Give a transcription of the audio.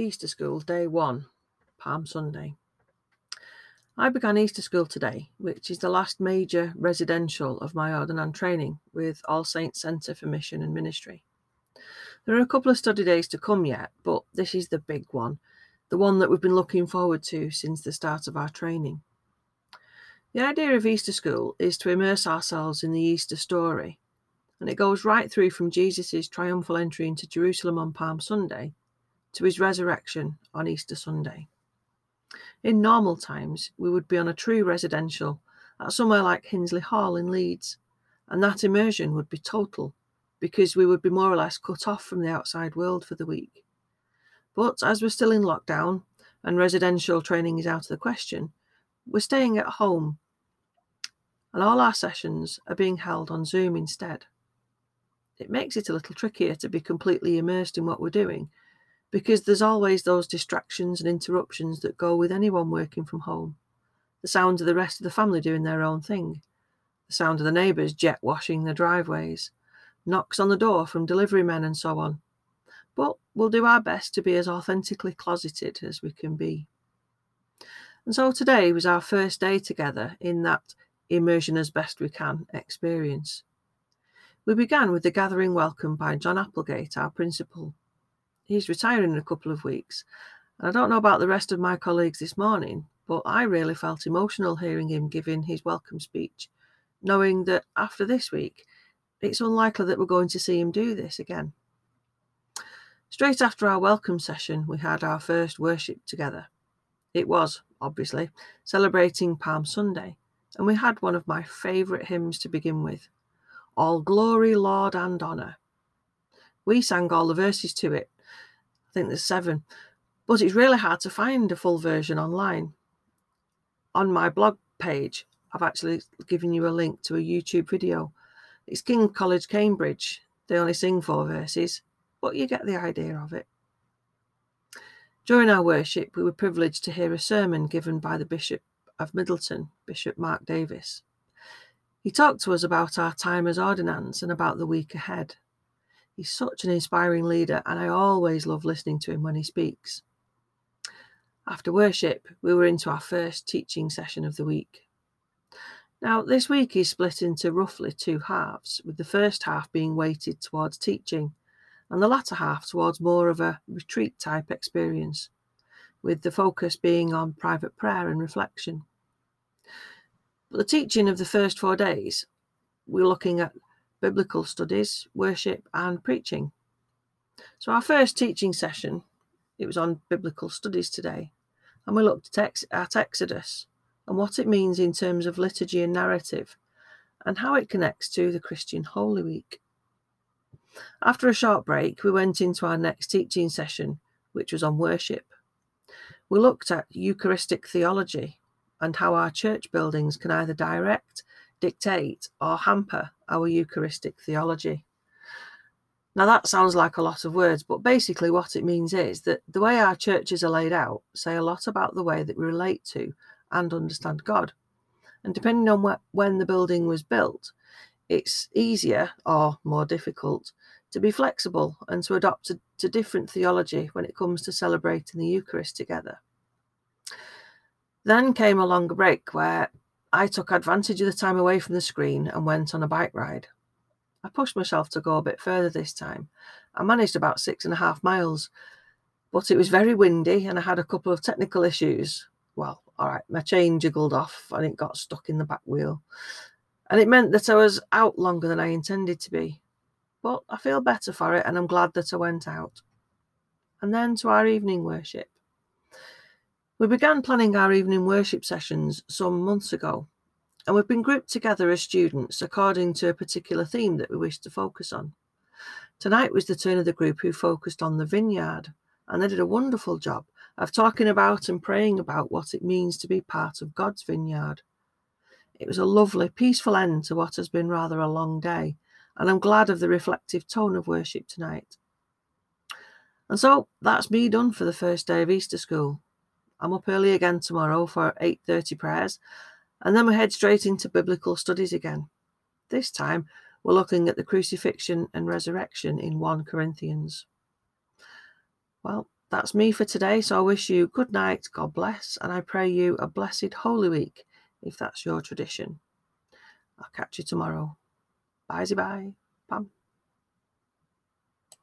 Easter School, Day 1, Palm Sunday. I began Easter School today, which is the last major residential of my ordinand training with All Saints Centre for Mission and Ministry. There are a couple of study days to come yet, but this is the big one, the one that we've been looking forward to since the start of our training. The idea of Easter School is to immerse ourselves in the Easter story, and it goes right through from Jesus' triumphal entry into Jerusalem on Palm Sunday to his resurrection on Easter Sunday. In normal times, we would be on a true residential at somewhere like Hinsley Hall in Leeds, and that immersion would be total because we would be more or less cut off from the outside world for the week. But as we're still in lockdown and residential training is out of the question, we're staying at home and all our sessions are being held on Zoom instead. It makes it a little trickier to be completely immersed in what we're doing because there's always those distractions and interruptions that go with anyone working from home. The sound of the rest of the family doing their own thing, the sound of the neighbours jet washing their driveways, knocks on the door from delivery men, and so on. But we'll do our best to be as authentically closeted as we can be. And so today was our first day together in that immersion as best we can experience. We began with the gathering welcome by John Applegate, our principal, he's retiring in a couple of weeks. And I don't know about the rest of my colleagues this morning, but I really felt emotional hearing him giving his welcome speech, knowing that after this week, it's unlikely that we're going to see him do this again. Straight after our welcome session, we had our first worship together. It was, obviously, celebrating Palm Sunday, and we had one of my favourite hymns to begin with All Glory, Laud, and Honour. We sang all the verses to it, I think there's seven, but it's really hard to find a full version online. On my blog page, I've actually given you a link to a YouTube video. It's King College, Cambridge. They only sing four verses, but you get the idea of it. During our worship, we were privileged to hear a sermon given by the Bishop of Middleton, Bishop Mark Davies. He talked to us about our time as ordinands and about the week ahead. He's such an inspiring leader, and I always love listening to him when he speaks. After worship, we were into our first teaching session of the week. Now, this week is split into roughly two halves, with the first half being weighted towards teaching and the latter half towards more of a retreat type experience, with the focus being on private prayer and reflection. But the teaching of the first four days, we're looking at biblical studies, worship, and preaching. So, our first teaching session, it was on biblical studies today, and we looked at, at Exodus and what it means in terms of liturgy and narrative, and how it connects to the Christian Holy Week. After a short break, we went into our next teaching session, which was on worship. We looked at Eucharistic theology and how our church buildings can either direct, dictate, or hamper our Eucharistic theology. Now, that sounds like a lot of words, but basically, what it means is that the way our churches are laid out say a lot about the way that we relate to and understand God. And depending on wh- when the building was built, it's easier or more difficult to be flexible and to adopt to, to different theology when it comes to celebrating the Eucharist together. Then came a longer break where I took advantage of the time away from the screen and went on a bike ride. I pushed myself to go a bit further this time. I managed about six and a half miles, but it was very windy and I had a couple of technical issues. Well, all right, my chain jiggled off and it got stuck in the back wheel. And it meant that I was out longer than I intended to be. But I feel better for it and I'm glad that I went out. And then to our evening worship. We began planning our evening worship sessions some months ago, and we've been grouped together as students according to a particular theme that we wish to focus on. Tonight was the turn of the group who focused on the vineyard, and they did a wonderful job of talking about and praying about what it means to be part of God's vineyard. It was a lovely, peaceful end to what has been rather a long day, and I'm glad of the reflective tone of worship tonight. And so that's me done for the first day of Easter school. I'm up early again tomorrow for 8:30 prayers, and then we head straight into biblical studies again. This time we're looking at the crucifixion and resurrection in 1 Corinthians. Well, that's me for today. So I wish you good night, God bless, and I pray you a blessed Holy Week if that's your tradition. I'll catch you tomorrow. Bye bye. Pam.